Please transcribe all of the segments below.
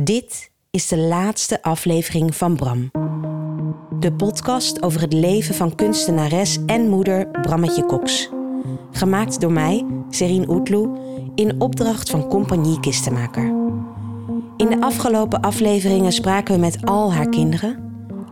Dit is de laatste aflevering van Bram. De podcast over het leven van kunstenares en moeder Brammetje Cox. Gemaakt door mij, Serine Oetloe, in opdracht van Compagnie Kistenmaker. In de afgelopen afleveringen spraken we met al haar kinderen.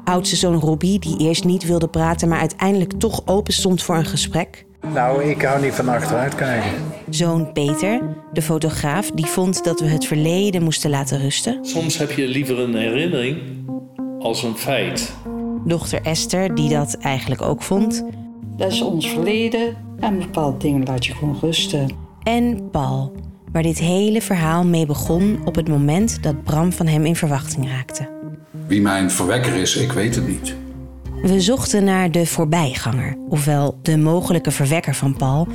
Oudste zoon Robbie, die eerst niet wilde praten, maar uiteindelijk toch open stond voor een gesprek. Nou, ik hou niet van achteruit kijken. Zoon Peter, de fotograaf, die vond dat we het verleden moesten laten rusten. Soms heb je liever een herinnering als een feit. Dochter Esther, die dat eigenlijk ook vond. Dat is ons verleden en bepaalde dingen laat je gewoon rusten. En Paul, waar dit hele verhaal mee begon op het moment dat Bram van hem in verwachting raakte. Wie mijn verwekker is, ik weet het niet. We zochten naar de voorbijganger, ofwel de mogelijke verwekker van Paul.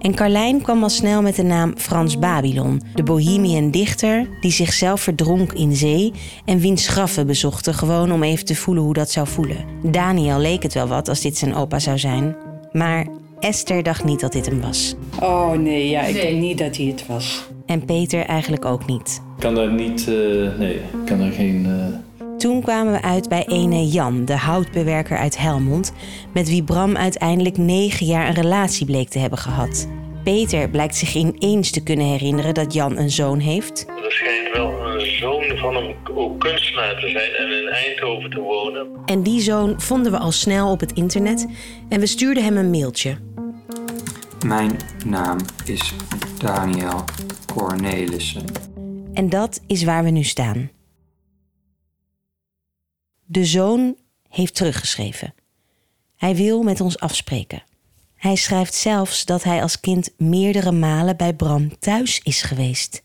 En Carlijn kwam al snel met de naam Frans Babylon, de bohemian dichter die zichzelf verdronk in zee en wiens graffen bezochten gewoon om even te voelen hoe dat zou voelen. Daniel leek het wel wat als dit zijn opa zou zijn, maar Esther dacht niet dat dit hem was. Oh nee, ja, ik denk niet dat hij het was. En Peter eigenlijk ook niet. Ik kan daar niet, eh, nee, ik kan daar geen... eh, Toen kwamen we uit bij ene Jan, de houtbewerker uit Helmond, met wie Bram uiteindelijk negen jaar een relatie bleek te hebben gehad. Peter blijkt zich ineens te kunnen herinneren dat Jan een zoon heeft. Er schijnt wel een zoon van een ook kunstenaar te zijn en in Eindhoven te wonen. En die zoon vonden we al snel op het internet en we stuurden hem een mailtje. Mijn naam is Daniel Cornelissen. En dat is waar we nu staan. De zoon heeft teruggeschreven. Hij wil met ons afspreken. Hij schrijft zelfs dat hij als kind meerdere malen bij Bram thuis is geweest.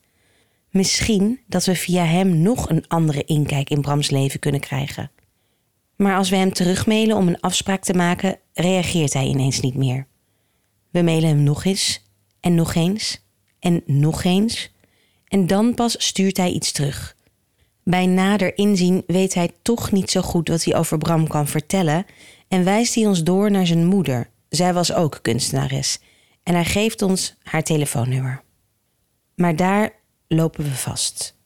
Misschien dat we via hem nog een andere inkijk in Brams leven kunnen krijgen. Maar als we hem terugmailen om een afspraak te maken, reageert hij ineens niet meer. We mailen hem nog eens en nog eens en nog eens. En dan pas stuurt hij iets terug. Bij nader inzien weet hij toch niet zo goed wat hij over Bram kan vertellen en wijst hij ons door naar zijn moeder. Zij was ook kunstenares en hij geeft ons haar telefoonnummer. Maar daar lopen we vast.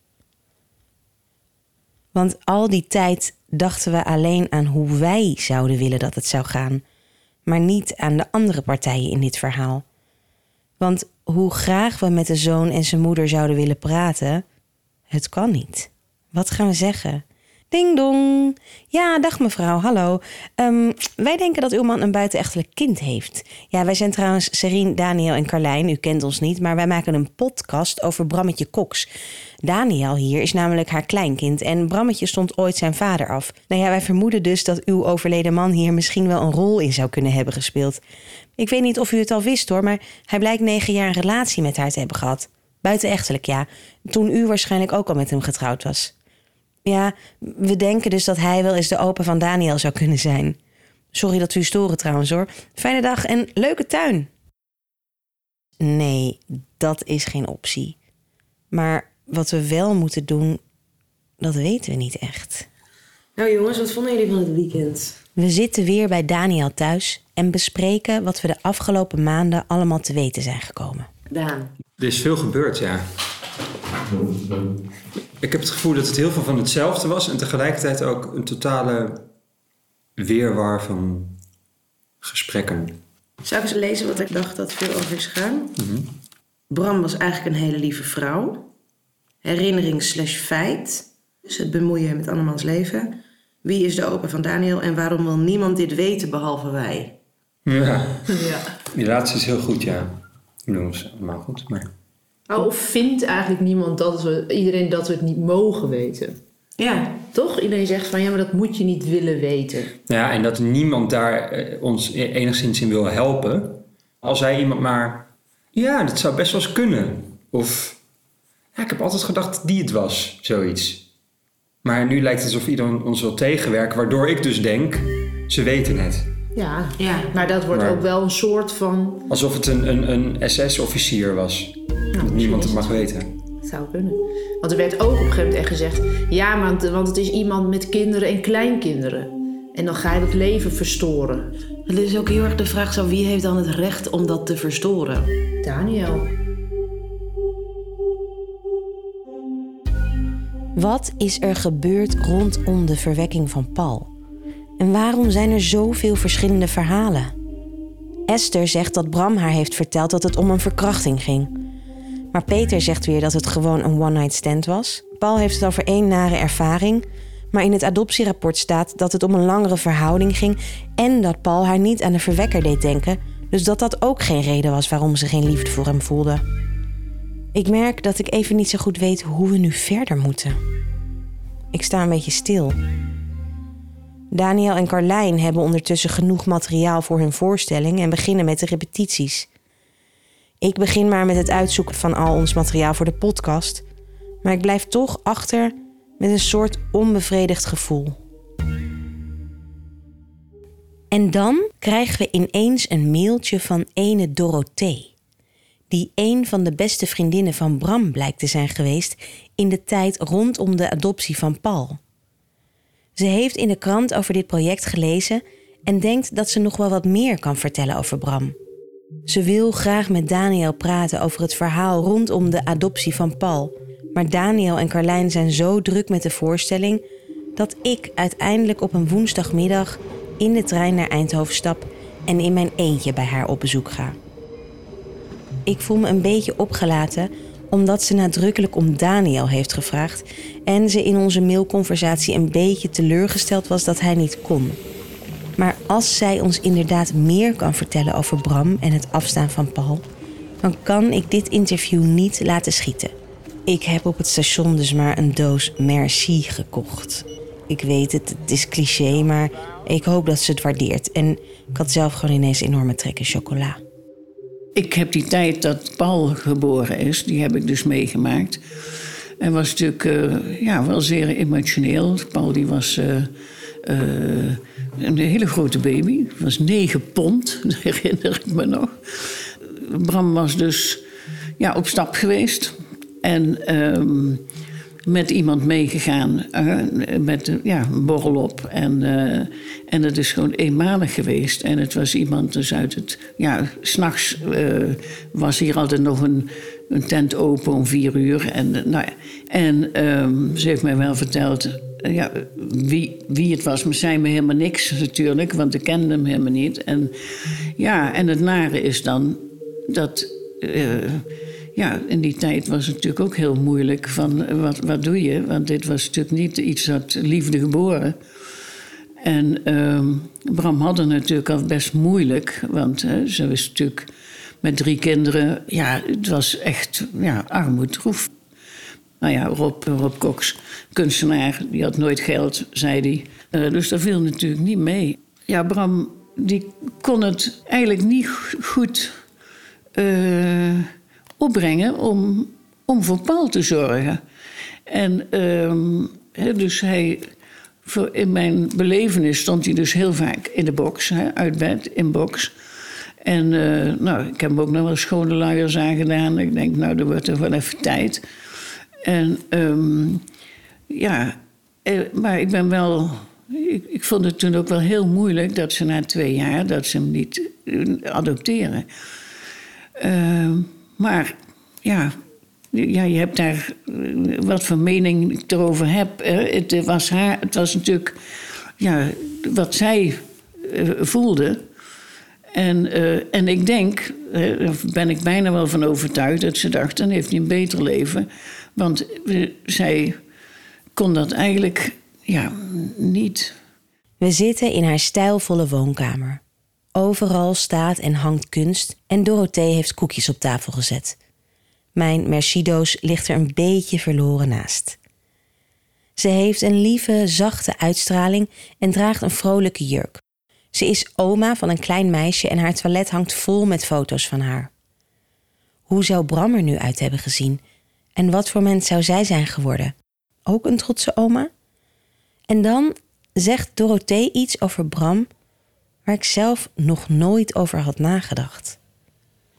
Want al die tijd dachten we alleen aan hoe wij zouden willen dat het zou gaan, maar niet aan de andere partijen in dit verhaal. Want hoe graag we met de zoon en zijn moeder zouden willen praten, het kan niet. Wat gaan we zeggen? Ding dong. Ja, dag mevrouw, hallo. Ehm, wij denken dat uw man een buitenechtelijk kind heeft. Ja, wij zijn trouwens Serine, Daniel en Carlijn. U kent ons niet, maar wij maken een podcast over Brammetje Cox. Daniel hier is namelijk haar kleinkind en Brammetje stond ooit zijn vader af. Nou ja, wij vermoeden dus dat uw overleden man hier misschien wel een rol in zou kunnen hebben gespeeld. Ik weet niet of u het al wist hoor, maar hij blijkt negen jaar een relatie met haar te hebben gehad. Buitenechtelijk, ja. Toen u waarschijnlijk ook al met hem getrouwd was. Ja, we denken dus dat hij wel eens de opa van Daniel zou kunnen zijn. Sorry dat we u storen trouwens hoor. Fijne dag en leuke tuin. Nee, dat is geen optie. Maar wat we wel moeten doen, dat weten we niet echt. Nou jongens, wat vonden jullie van het weekend? We zitten weer bij Daniel thuis en bespreken wat we de afgelopen maanden allemaal te weten zijn gekomen. Daan. Er is veel gebeurd, ja. Ik heb het gevoel dat het heel veel van hetzelfde was en tegelijkertijd ook een totale weerwar van gesprekken. Zou ik eens lezen wat ik dacht dat veel over is gegaan? Bram was eigenlijk een hele lieve vrouw. Herinnering slash feit. Dus het bemoeien met andermans leven. Wie is de opa van Daniel en waarom wil niemand dit weten behalve wij? Ja, Ja. die laatste is heel goed, ja. Jongens, allemaal goed, maar... Oh, of vindt eigenlijk niemand dat we, iedereen dat we het niet mogen weten? Ja, Toch? Iedereen zegt van ja, maar dat moet je niet willen weten. Ja, en dat niemand daar eh, ons enigszins in wil helpen. Als zei iemand maar, ja, dat zou best wel eens kunnen. Of, ja, ik heb altijd gedacht dat die het was, zoiets. Maar nu lijkt het alsof iedereen ons wil tegenwerken, waardoor ik dus denk, ze weten het. Ja, ja. maar dat wordt Maar- ook wel een soort van... Alsof het een, een, een SS-officier was. dat niemand het mag weten. Het zou kunnen. Want er werd ook op een gegeven moment echt gezegd... ja, want, want het is iemand met kinderen en kleinkinderen. En dan ga je het leven verstoren. Het is ook heel erg de vraag zo, wie heeft dan het recht om dat te verstoren? Daniel. Wat is er gebeurd rondom de verwekking van Paul? En waarom zijn er zoveel verschillende verhalen? Esther zegt dat Bram haar heeft verteld dat het om een verkrachting ging. Maar Peter zegt weer dat het gewoon een one-night stand was. Paul heeft het over één nare ervaring. Maar in het adoptierapport staat dat het om een langere verhouding ging en dat Paul haar niet aan de verwekker deed denken, dus dat dat ook geen reden was waarom ze geen liefde voor hem voelde. Ik merk dat ik even niet zo goed weet hoe we nu verder moeten. Ik sta een beetje stil. Daniel en Carlijn hebben ondertussen genoeg materiaal voor hun voorstelling en beginnen met de repetities. Ik begin maar met het uitzoeken van al ons materiaal voor de podcast, maar ik blijf toch achter met een soort onbevredigd gevoel. En dan krijgen we ineens een mailtje van ene Dorothee, die een van de beste vriendinnen van Bram blijkt te zijn geweest in de tijd rondom de adoptie van Paul. Ze heeft in de krant over dit project gelezen en denkt dat ze nog wel wat meer kan vertellen over Bram. Ze wil graag met Daniel praten over het verhaal rondom de adoptie van Paul. Maar Daniel en Carlijn zijn zo druk met de voorstelling dat ik uiteindelijk op een woensdagmiddag in de trein naar Eindhoven stap en in mijn eentje bij haar op bezoek ga. Ik voel me een beetje opgelaten omdat ze nadrukkelijk om Daniel heeft gevraagd en ze in onze mailconversatie een beetje teleurgesteld was dat hij niet kon. Maar als zij ons inderdaad meer kan vertellen over Bram en het afstaan van Paul, dan kan ik dit interview niet laten schieten. Ik heb op het station dus maar een doos Merci gekocht. Ik weet het, het is cliché, maar ik hoop dat ze het waardeert. En ik had zelf gewoon ineens enorme trekken chocola. Ik heb die tijd dat Paul geboren is, die heb ik dus meegemaakt. En was natuurlijk uh, ja, wel zeer emotioneel. Paul die was uh, uh, een hele grote baby. was negen pond, dat herinner ik me nog. Bram was dus ja, op stap geweest. En ehm, met iemand meegegaan. Uh, met ja, een borrel op. En, uh, en het is gewoon eenmalig geweest. En het was iemand dus uit het... Ja, s'nachts uh, was hier altijd nog een, een tent open om vier uur. En, nou en um, ze heeft mij wel verteld... Ja, wie, wie het was, maar zei me helemaal niks natuurlijk, want ik kende hem helemaal niet. En, ja, en het nare is dan dat ja, in die tijd was het natuurlijk ook heel moeilijk van wat, wat doe je? Want dit was natuurlijk niet iets dat liefde geboren. En uh, Bram had het natuurlijk al best moeilijk, want ze was natuurlijk met drie kinderen. Ja, het was echt ja, armoedroef. Nou ja, Rob, Rob Cox, kunstenaar, die had nooit geld, zei hij. Uh, dus dat viel natuurlijk niet mee. Ja, Bram, die kon het eigenlijk niet goed... Uh, om, om voor Paul te zorgen. En um, dus hij, in mijn belevenis stond hij dus heel vaak in de box, uit bed, in box. En uh, nou, ik heb hem ook nog wel schone luiers aangedaan. Ik denk, nou, er wordt toch wel even tijd. En um, ja, eh, maar ik ben wel... Ik, ik, vond het toen ook wel heel moeilijk dat ze na twee jaar... dat ze hem niet adopteren. Uh, maar ja, ja, je hebt daar eh, wat voor mening ik erover heb. Het was, haar, het was natuurlijk ja, wat zij uh, voelde. En, uh, en ik denk, daar ben ik bijna wel van overtuigd, dat ze dacht: dan heeft hij een beter leven. Want zij kon dat eigenlijk ja, niet. We zitten in haar stijlvolle woonkamer. Overal staat en hangt kunst en Dorothee heeft koekjes op tafel gezet. Mijn Mercido's ligt er een beetje verloren naast. Ze heeft een lieve, zachte uitstraling en draagt een vrolijke jurk. Ze is oma van een klein meisje en haar toilet hangt vol met foto's van haar. Hoe zou Bram er nu uit hebben gezien? En wat voor mens zou zij zijn geworden? Ook een trotse oma? En dan zegt Dorothee iets over Bram waar ik zelf nog nooit over had nagedacht.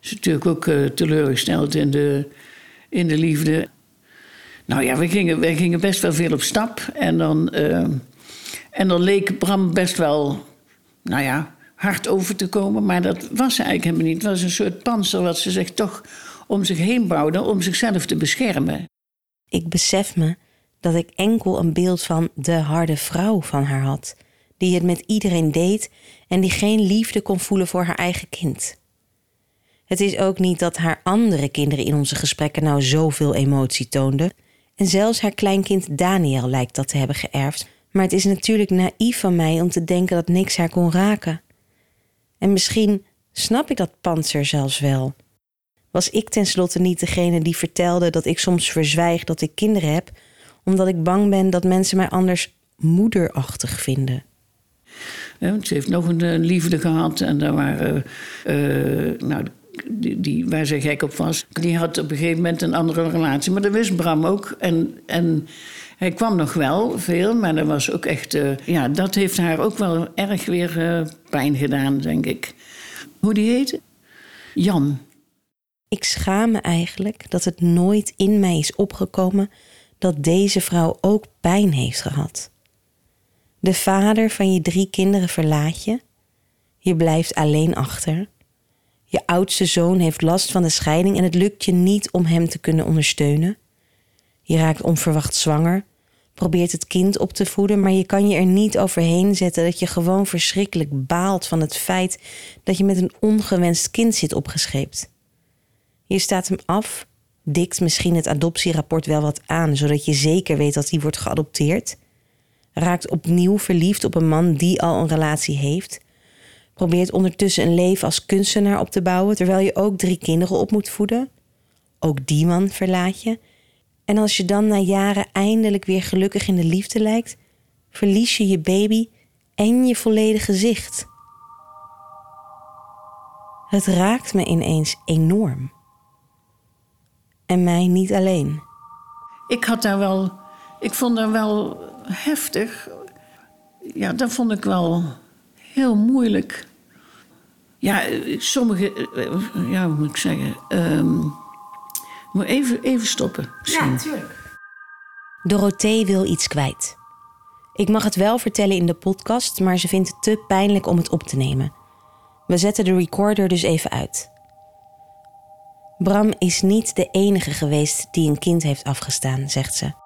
Ze is natuurlijk ook uh, teleurgesteld in de, in de liefde. Nou ja, we gingen, we gingen best wel veel op stap. En dan, uh, en dan leek Bram best wel, nou ja, hard over te komen. Maar dat was eigenlijk helemaal niet. Het was een soort panzer wat ze zich toch om zich heen bouwde om zichzelf te beschermen. Ik besef me dat ik enkel een beeld van de harde vrouw van haar had, die het met iedereen deed en die geen liefde kon voelen voor haar eigen kind. Het is ook niet dat haar andere kinderen in onze gesprekken nou zoveel emotie toonden. En zelfs haar kleinkind Daniel lijkt dat te hebben geërfd. Maar het is natuurlijk naïef van mij om te denken dat niks haar kon raken. En misschien snap ik dat panzer zelfs wel. Was ik tenslotte niet degene die vertelde dat ik soms verzwijg dat ik kinderen heb, omdat ik bang ben dat mensen mij anders moederachtig vinden? Ze heeft nog een, een liefde gehad en daar waren. Uh, nou, die, waar ze gek op was, die had op een gegeven moment een andere relatie. Maar dat wist Bram ook. En, en hij kwam nog wel veel, maar dat was ook echt. Uh, ja, dat heeft haar ook wel erg weer pijn gedaan, denk ik. Hoe die heette? Jan. Ik schaam me eigenlijk dat het nooit in mij is opgekomen dat deze vrouw ook pijn heeft gehad. De vader van je drie kinderen verlaat je. Je blijft alleen achter. Je oudste zoon heeft last van de scheiding en het lukt je niet om hem te kunnen ondersteunen. Je raakt onverwacht zwanger, probeert het kind op te voeden, maar je kan je er niet overheen zetten dat je gewoon verschrikkelijk baalt van het feit dat je met een ongewenst kind zit opgescheept. Je staat hem af, dikt misschien het adoptierapport wel wat aan, zodat je zeker weet dat hij wordt geadopteerd, raakt opnieuw verliefd op een man die al een relatie heeft probeert ondertussen een leven als kunstenaar op te bouwen, terwijl je ook drie kinderen op moet voeden. Ook die man verlaat je. En als je dan na jaren eindelijk weer gelukkig in de liefde lijkt, verlies je je baby en je volledige gezicht. Het raakt me ineens enorm. En mij niet alleen. Ik had daar wel. Ik vond dat wel heftig. Ja, dat vond ik wel heel moeilijk. Ja, sommige, eh, ja, hoe moet ik zeggen? Um, moet even, even stoppen. Misschien. Ja, natuurlijk. Dorothee wil iets kwijt. Ik mag het wel vertellen in de podcast, maar ze vindt het te pijnlijk om het op te nemen. We zetten de recorder dus even uit. Bram is niet de enige geweest die een kind heeft afgestaan, zegt ze.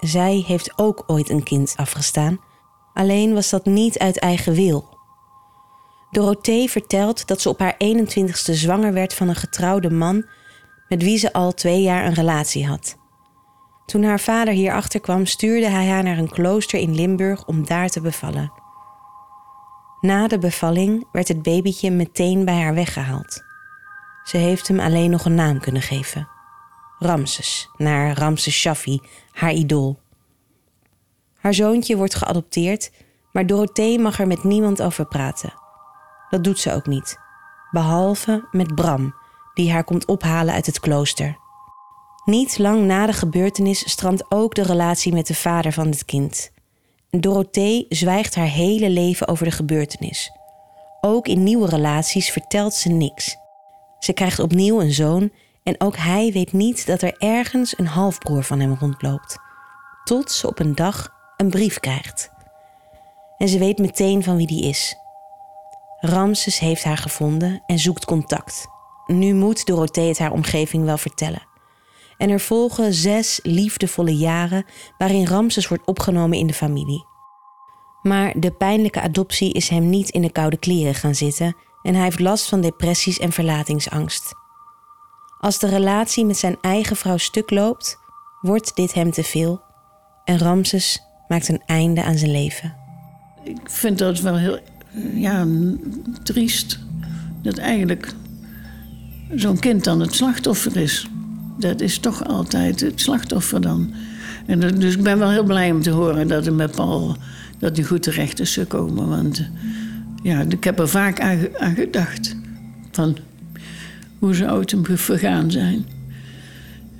Zij heeft ook ooit een kind afgestaan, alleen was dat niet uit eigen wil. Dorothee vertelt dat ze op haar 21ste zwanger werd van een getrouwde man met wie ze al twee jaar een relatie had. Toen haar vader hierachter kwam, stuurde hij haar naar een klooster in Limburg om daar te bevallen. Na de bevalling werd het babytje meteen bij haar weggehaald. Ze heeft hem alleen nog een naam kunnen geven. Ramses, naar Ramses Shaffi, haar idool. Haar zoontje wordt geadopteerd, maar Dorothee mag er met niemand over praten. Dat doet ze ook niet. Behalve met Bram, die haar komt ophalen uit het klooster. Niet lang na de gebeurtenis strandt ook de relatie met de vader van het kind. Dorothee zwijgt haar hele leven over de gebeurtenis. Ook in nieuwe relaties vertelt ze niks. Ze krijgt opnieuw een zoon en ook hij weet niet dat er ergens een halfbroer van hem rondloopt. Tot ze op een dag een brief krijgt. En ze weet meteen van wie die is. Ramses heeft haar gevonden en zoekt contact. Nu moet Dorothee het haar omgeving wel vertellen. En er volgen zes liefdevolle jaren waarin Ramses wordt opgenomen in de familie. Maar de pijnlijke adoptie is hem niet in de koude kleren gaan zitten en hij heeft last van depressies en verlatingsangst. Als de relatie met zijn eigen vrouw stuk loopt, wordt dit hem te veel en Ramses maakt een einde aan zijn leven. Ik vind dat wel heel ja, triest dat eigenlijk zo'n kind dan het slachtoffer is. Dat is toch altijd het slachtoffer dan. En dus ik ben wel heel blij om te horen dat het met Paul dat hij goed terecht is gekomen. Want ja, ik heb er vaak aan, aan gedacht. Van hoe het hem vergaan zijn.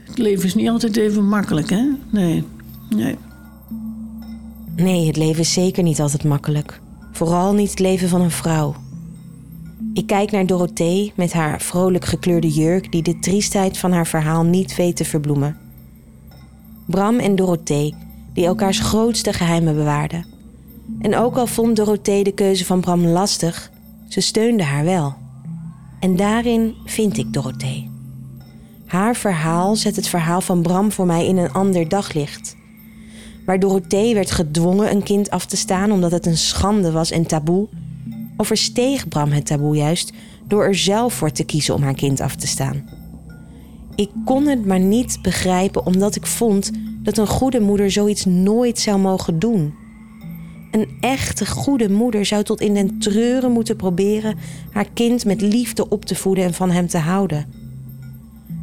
Het leven is niet altijd even makkelijk, hè? Nee, nee. Nee, het leven is zeker niet altijd makkelijk. Vooral niet het leven van een vrouw. Ik kijk naar Dorothee met haar vrolijk gekleurde jurk die de triestheid van haar verhaal niet weet te verbloemen. Bram en Dorothee, die elkaars grootste geheimen bewaarden. En ook al vond Dorothee de keuze van Bram lastig, ze steunde haar wel. En daarin vind ik Dorothee. Haar verhaal zet het verhaal van Bram voor mij in een ander daglicht. waar Dorothee werd gedwongen een kind af te staan omdat het een schande was en taboe, oversteeg Bram het taboe juist door er zelf voor te kiezen om haar kind af te staan. Ik kon het maar niet begrijpen omdat ik vond dat een goede moeder zoiets nooit zou mogen doen. Een echte goede moeder zou tot in den treuren moeten proberen haar kind met liefde op te voeden en van hem te houden.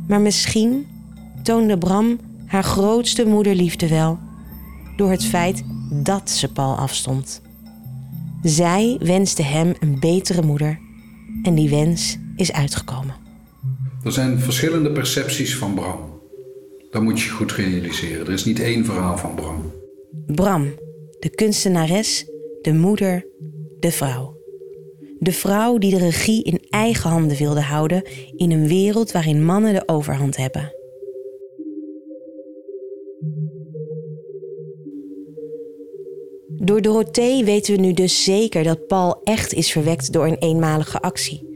Maar misschien toonde Bram haar grootste moederliefde wel door het feit dat ze Paul afstond. Zij wenste hem een betere moeder en die wens is uitgekomen. Er zijn verschillende percepties van Bram. Dat moet je goed realiseren. Er is niet één verhaal van Bram. Bram, de kunstenares, de moeder, de vrouw. De vrouw die de regie in eigen handen wilde houden in een wereld waarin mannen de overhand hebben. Door Dorothee weten we nu dus zeker dat Paul echt is verwekt door een eenmalige actie.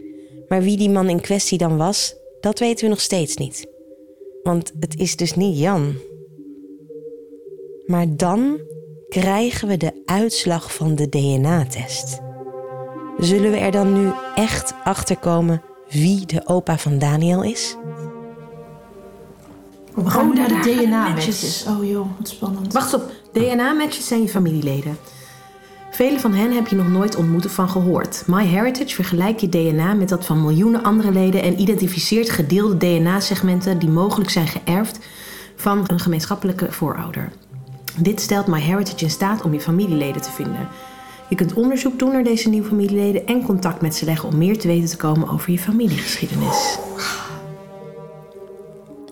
Maar wie die man in kwestie dan was, dat weten we nog steeds niet. Want het is dus niet Jan. Maar dan krijgen we de uitslag van de DNA-test. Zullen we er dan nu echt achter komen wie de opa van Daniel is? We gaan naar de DNA-matches. Oh joh, wat spannend. Wacht op, DNA-matches zijn je familieleden. Vele van hen heb je nog nooit ontmoet of van gehoord. MyHeritage vergelijkt je DNA met dat van miljoenen andere leden en identificeert gedeelde DNA-segmenten die mogelijk zijn geërfd van een gemeenschappelijke voorouder. Dit stelt MyHeritage in staat om je familieleden te vinden. Je kunt onderzoek doen naar deze nieuwe familieleden en contact met ze leggen om meer te weten te komen over je familiegeschiedenis.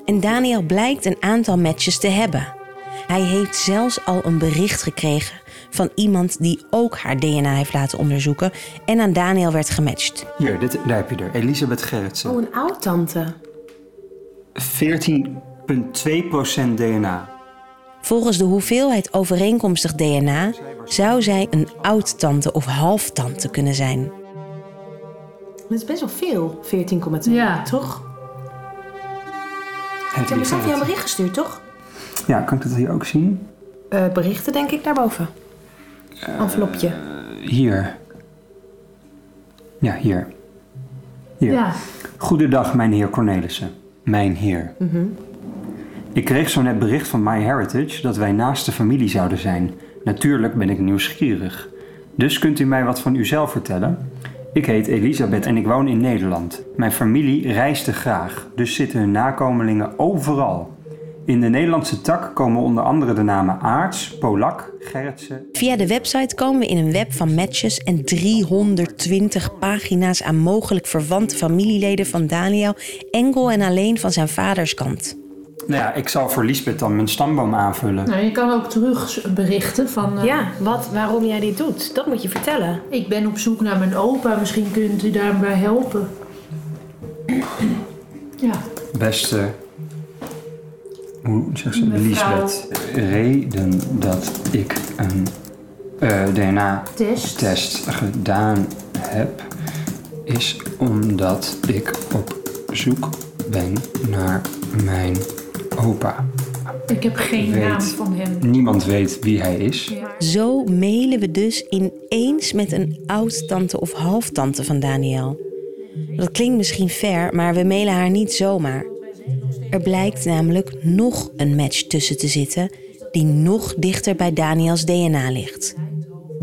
En Daniel blijkt een aantal matches te hebben. Hij heeft zelfs al een bericht gekregen van iemand die ook haar DNA heeft laten onderzoeken en aan Daniel werd gematcht. Hier, dit, daar heb je er. Elisabeth Gerritsen. Oh, een oud-tante. 14,2% DNA. Volgens de hoeveelheid overeenkomstig DNA zou zij een oud-tante of halftante kunnen zijn. Dat is best wel veel, 14,2. Ja. Toch? Heb Ja, maar ze heeft jou een bericht gestuurd, toch? Ja, kan ik dat hier ook zien? Eh, berichten denk ik daarboven. Envelopje. Hier. Ja, hier. Hier. Ja. Goedendag, mijn heer Cornelissen. Mijn heer. Ik kreeg zo net bericht van MyHeritage dat wij naast de familie zouden zijn. Natuurlijk ben ik nieuwsgierig. Dus kunt u mij wat van uzelf vertellen? Ik heet Elisabeth en ik woon in Nederland. Mijn familie reisde graag, dus zitten hun nakomelingen overal. In de Nederlandse tak komen onder andere de namen Aarts, Polak, Gerritsen Via de website komen we in een web van matches en 320 pagina's aan mogelijk verwante familieleden van Daniel, enkel en alleen van zijn vaders kant. Nou ja, ik zal voor Lisbeth dan mijn stamboom aanvullen. Nou, je kan ook terug berichten van... eh, Ja, wat, waarom jij dit doet, dat moet je vertellen. Ik ben op zoek naar mijn opa. Misschien kunt u daarbij helpen. Ja. Beste, hoe zegt ze? Mevrouw. Lisbeth. Reden dat ik een eh, DNA-test Test. gedaan heb, is omdat ik op zoek ben naar mijn opa. Ik heb geen Weet. naam van hem. Niemand weet wie hij is. Zo mailen we dus ineens met een oud-tante of halftante van Daniel. Dat klinkt misschien fair, maar we mailen haar niet zomaar. Er blijkt namelijk nog een match tussen te zitten die nog dichter bij Daniels DNA ligt.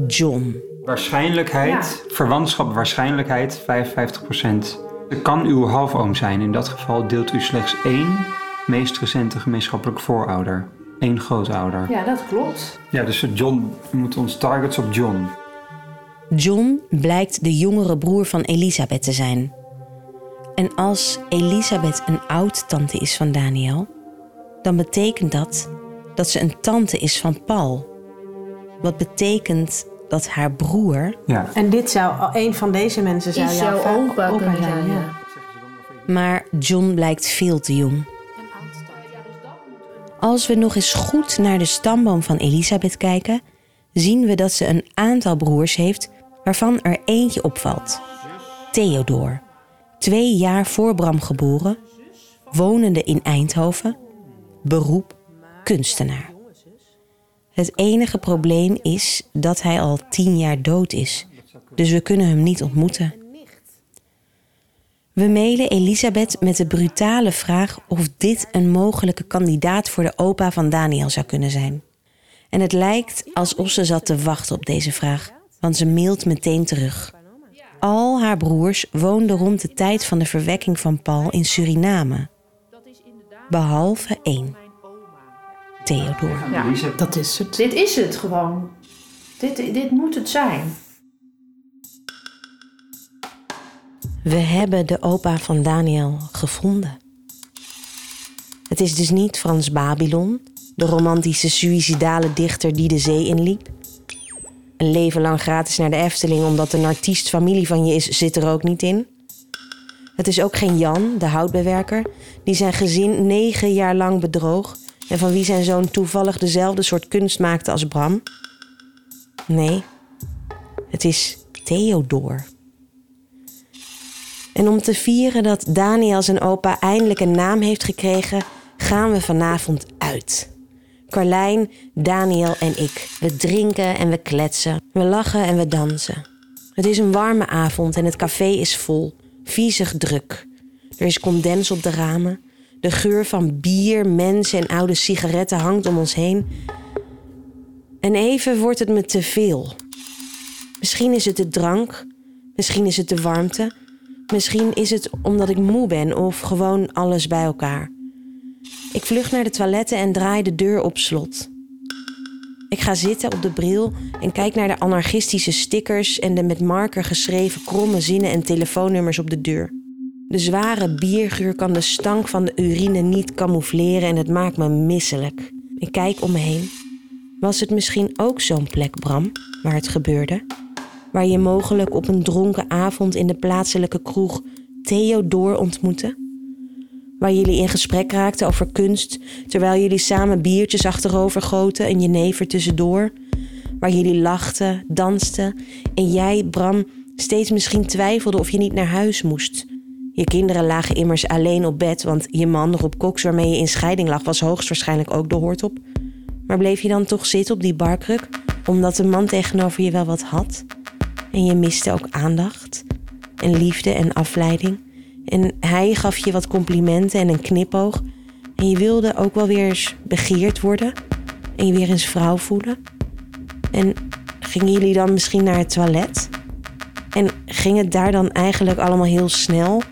John. Waarschijnlijkheid, verwantschap, waarschijnlijkheid 55%. Het kan uw halfoom zijn. In dat geval deelt u slechts één meest recente gemeenschappelijk voorouder. Eén grootouder. Ja, dat klopt. Ja, dus John, we moeten ons targets op John. John blijkt de jongere broer van Elisabeth te zijn. En als Elisabeth een oud-tante is van Daniel, dan betekent dat dat ze een tante is van Paul. Wat betekent dat haar broer, Ja. En dit zou, een van deze mensen zou Is jouw opa kunnen zijn, ja. maar John blijkt veel te jong. Als we nog eens goed naar de stamboom van Elisabeth kijken, zien we dat ze een aantal broers heeft waarvan er eentje opvalt. Theodor, twee jaar voor Bram geboren, wonende in Eindhoven, beroep kunstenaar. Het enige probleem is dat hij al tien jaar dood is. Dus we kunnen hem niet ontmoeten. We mailen Elisabeth met de brutale vraag of dit een mogelijke kandidaat voor de opa van Daniel zou kunnen zijn. En het lijkt alsof ze zat te wachten op deze vraag, want ze mailt meteen terug. Al haar broers woonden rond de tijd van de verwekking van Paul in Suriname. Behalve één. Theodor. Ja, Dat is het. dit is het gewoon. Dit, dit moet het zijn. We hebben de opa van Daniel gevonden. Het is dus niet Frans Babylon, de romantische suïcidale dichter die de zee inliep. Een leven lang gratis naar de Efteling omdat een artiest familie van je is, zit er ook niet in. Het is ook geen Jan, de houtbewerker, die zijn gezin negen jaar lang bedroog en van wie zijn zoon toevallig dezelfde soort kunst maakte als Bram. Nee, het is Theodor. En om te vieren dat Daniel zijn opa eindelijk een naam heeft gekregen, gaan we vanavond uit. Carlijn, Daniel en ik. We drinken en we kletsen. We lachen en we dansen. Het is een warme avond en het café is vol. Viezig druk. Er is condens op de ramen. De geur van bier, mensen en oude sigaretten hangt om ons heen. En even wordt het me te veel. Misschien is het de drank, misschien is het de warmte, misschien is het omdat ik moe ben of gewoon alles bij elkaar. Ik vlug naar de toiletten en draai de deur op slot. Ik ga zitten op de bril en kijk naar de anarchistische stickers en de met marker geschreven kromme zinnen en telefoonnummers op de deur. De zware biergeur kan de stank van de urine niet camoufleren en het maakt me misselijk. Ik kijk om me heen. Was het misschien ook zo'n plek, Bram, waar het gebeurde? Waar je mogelijk op een dronken avond in de plaatselijke kroeg Theodor ontmoette? Waar jullie in gesprek raakten over kunst, terwijl jullie samen biertjes achterover goten en jenever tussendoor? Waar jullie lachten, dansten en jij, Bram, steeds misschien twijfelde of je niet naar huis moest? Je kinderen lagen immers alleen op bed, want je man, Rob Cox, waarmee je in scheiding lag, was hoogstwaarschijnlijk ook de hoort op. Maar bleef je dan toch zitten op die barkruk, omdat de man tegenover je wel wat had? En je miste ook aandacht en liefde en afleiding. En hij gaf je wat complimenten en een knipoog. En je wilde ook wel weer eens begeerd worden. En je weer eens vrouw voelen. En gingen jullie dan misschien naar het toilet? En ging het daar dan eigenlijk allemaal heel snel?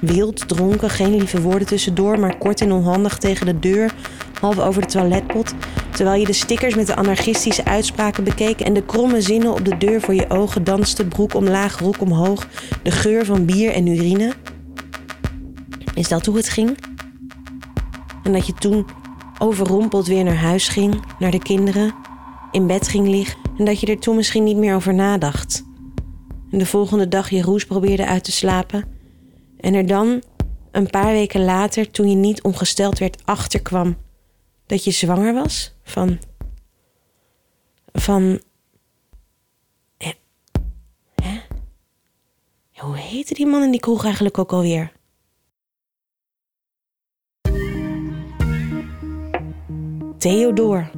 Wild, dronken, geen lieve woorden tussendoor, maar kort en onhandig tegen de deur, half over de toiletpot. Terwijl je de stickers met de anarchistische uitspraken bekeek en de kromme zinnen op de deur voor je ogen danste, broek omlaag, rok omhoog, de geur van bier en urine. Is dat hoe het ging? En dat je toen overrompeld weer naar huis ging, naar de kinderen, in bed ging liggen en dat je er toen misschien niet meer over nadacht. En de volgende dag je roes probeerde uit te slapen en er dan, een paar weken later, toen je niet ongesteld werd, achterkwam dat je zwanger was van. van. Hè? Hoe heette die man in die kroeg eigenlijk ook alweer? Theodor.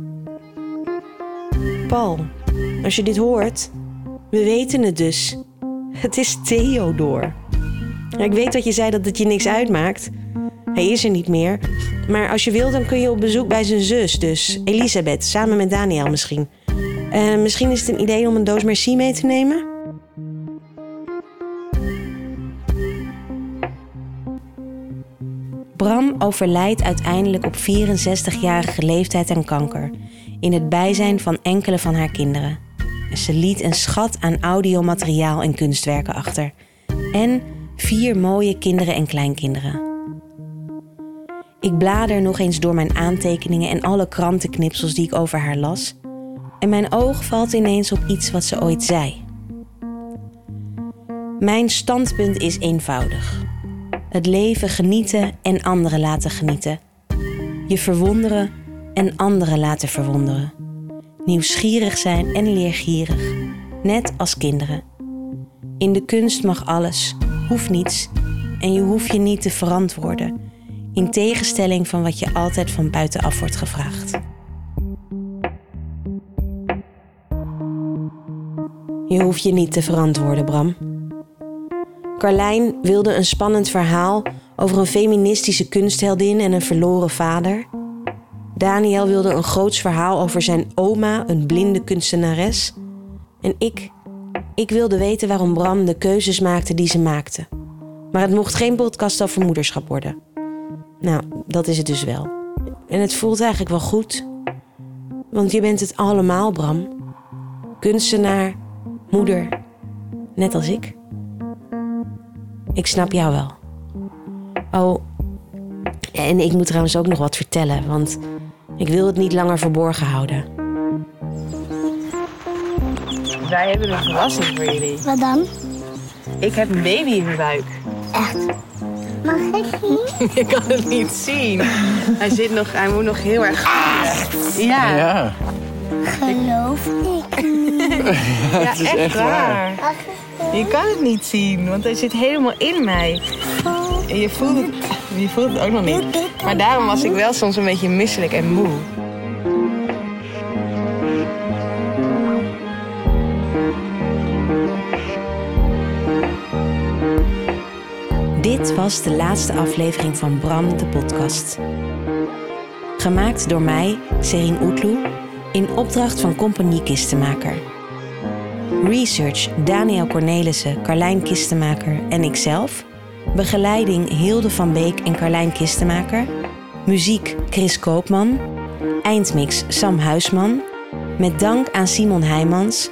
Paul, als je dit hoort, we weten het dus. Het is Theodor. Ik weet dat je zei dat het je niks uitmaakt. Hij is er niet meer. Maar als je wilt, dan kun je op bezoek bij zijn zus, dus Elisabeth, samen met Daniel misschien. En misschien is het een idee om een doos merci mee te nemen? Bram overlijdt uiteindelijk op 64-jarige leeftijd aan kanker, in het bijzijn van enkele van haar kinderen. Ze liet een schat aan audiomateriaal en kunstwerken achter. En vier mooie kinderen en kleinkinderen. Ik blader nog eens door mijn aantekeningen en alle krantenknipsels die ik over haar las. En mijn oog valt ineens op iets wat ze ooit zei. Mijn standpunt is eenvoudig. Het leven genieten en anderen laten genieten. Je verwonderen en anderen laten verwonderen. Nieuwsgierig zijn en leergierig, net als kinderen. In de kunst mag alles, hoeft niets en je hoeft je niet te verantwoorden, in tegenstelling van wat je altijd van buitenaf wordt gevraagd. Je hoeft je niet te verantwoorden, Bram. Carlijn wilde een spannend verhaal over een feministische kunstheldin en een verloren vader. Daniel wilde een groots verhaal over zijn oma, een blinde kunstenares. En ik, ik wilde weten waarom Bram de keuzes maakte die ze maakte. Maar het mocht geen podcast over moederschap worden. Nou, dat is het dus wel. En het voelt eigenlijk wel goed. Want je bent het allemaal, Bram. Kunstenaar, moeder, net als ik. Ik snap jou wel. Oh, en ik moet trouwens ook nog wat vertellen, want ik wil het niet langer verborgen houden. Wij hebben een verrassing voor jullie. Wat dan? Ik heb een baby in mijn buik. Echt? Mag ik zien? Je kan het niet zien. Hij zit nog, hij moet nog heel erg. Echt? Ja. Ja. Geloof ik niet. Ja, Het is echt, echt waar. Ik Je kan het niet zien, want hij zit helemaal in mij. En je voelt het, je voelt het ook nog niet. Maar daarom was ik wel soms een beetje misselijk en moe. Was de laatste aflevering van Bram de podcast. Gemaakt door mij, Serin Oetloe, in opdracht van Compagnie Kistenmaker. Research Daniel Cornelissen, Carlijn Kistenmaker en ikzelf. Begeleiding Hilde van Beek en Carlijn Kistenmaker. Muziek Chris Koopman. Eindmix Sam Huisman. Met dank aan Simon Heijmans.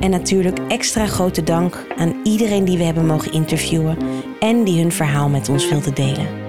En natuurlijk extra grote dank aan iedereen die we hebben mogen interviewen en die hun verhaal met ons wilde delen.